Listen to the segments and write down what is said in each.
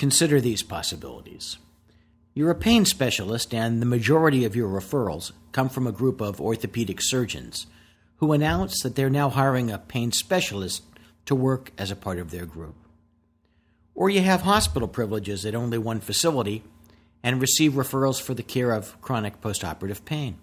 Consider these possibilities. You're a pain specialist, and the majority of your referrals come from a group of orthopedic surgeons who announce that they're now hiring a pain specialist to work as a part of their group. Or you have hospital privileges at only one facility and receive referrals for the care of chronic postoperative pain.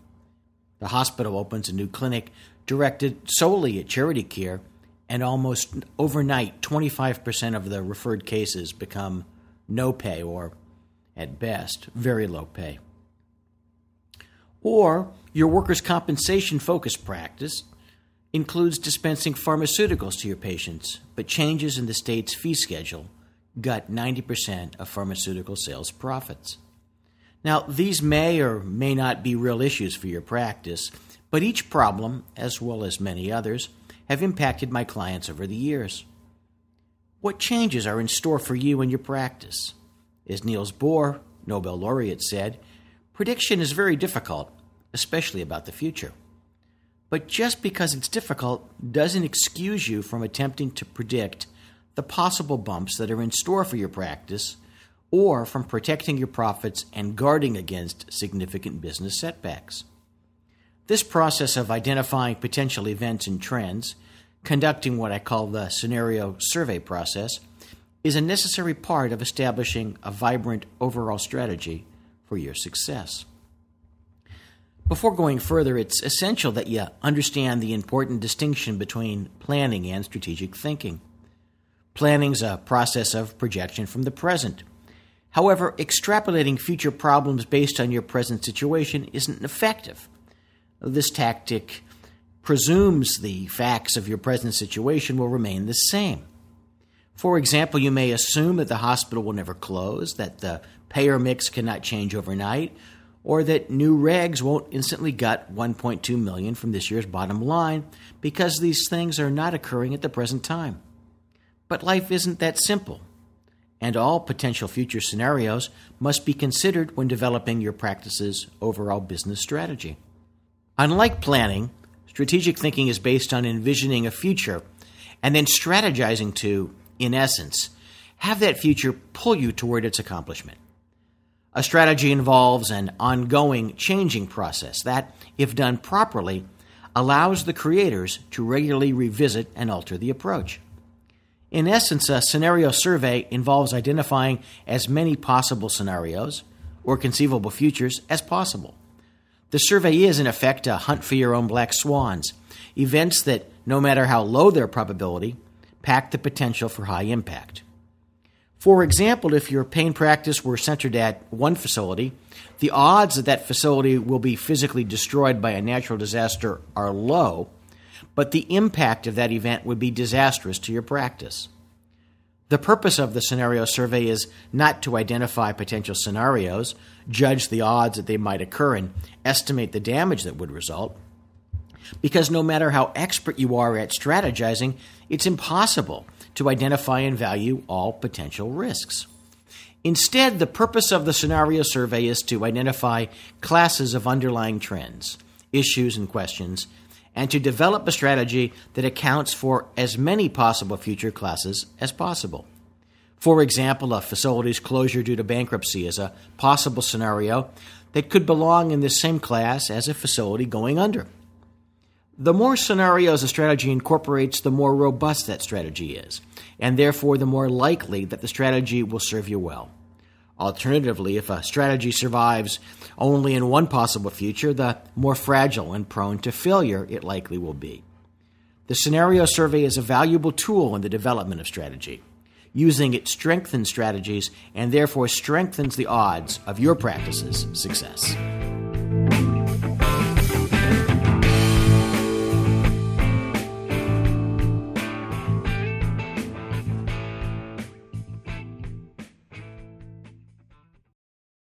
The hospital opens a new clinic directed solely at charity care, and almost overnight, 25% of the referred cases become no pay or, at best, very low pay. Or your workers' compensation focused practice includes dispensing pharmaceuticals to your patients, but changes in the state's fee schedule gut 90% of pharmaceutical sales profits. Now, these may or may not be real issues for your practice, but each problem, as well as many others, have impacted my clients over the years. What changes are in store for you and your practice? As Niels Bohr, Nobel laureate, said, prediction is very difficult, especially about the future. But just because it's difficult doesn't excuse you from attempting to predict the possible bumps that are in store for your practice or from protecting your profits and guarding against significant business setbacks. This process of identifying potential events and trends, conducting what I call the scenario survey process, is a necessary part of establishing a vibrant overall strategy for your success. Before going further, it's essential that you understand the important distinction between planning and strategic thinking. Planning's a process of projection from the present. However, extrapolating future problems based on your present situation isn't effective. This tactic presumes the facts of your present situation will remain the same. For example, you may assume that the hospital will never close, that the payer mix cannot change overnight, or that new regs won't instantly gut 1.2 million from this year's bottom line because these things are not occurring at the present time. But life isn't that simple, and all potential future scenarios must be considered when developing your practice's overall business strategy. Unlike planning, strategic thinking is based on envisioning a future and then strategizing to, in essence, have that future pull you toward its accomplishment. A strategy involves an ongoing changing process that, if done properly, allows the creators to regularly revisit and alter the approach. In essence, a scenario survey involves identifying as many possible scenarios or conceivable futures as possible. The survey is, in effect, a hunt for your own black swans, events that, no matter how low their probability, pack the potential for high impact. For example, if your pain practice were centered at one facility, the odds that that facility will be physically destroyed by a natural disaster are low, but the impact of that event would be disastrous to your practice. The purpose of the scenario survey is not to identify potential scenarios, judge the odds that they might occur, and estimate the damage that would result. Because no matter how expert you are at strategizing, it's impossible to identify and value all potential risks. Instead, the purpose of the scenario survey is to identify classes of underlying trends, issues, and questions, and to develop a strategy that accounts for as many possible future classes as possible. For example, a facility's closure due to bankruptcy is a possible scenario that could belong in the same class as a facility going under. The more scenarios a strategy incorporates, the more robust that strategy is, and therefore the more likely that the strategy will serve you well. Alternatively, if a strategy survives only in one possible future, the more fragile and prone to failure it likely will be. The scenario survey is a valuable tool in the development of strategy. Using it strengthens strategies and therefore strengthens the odds of your practice's success.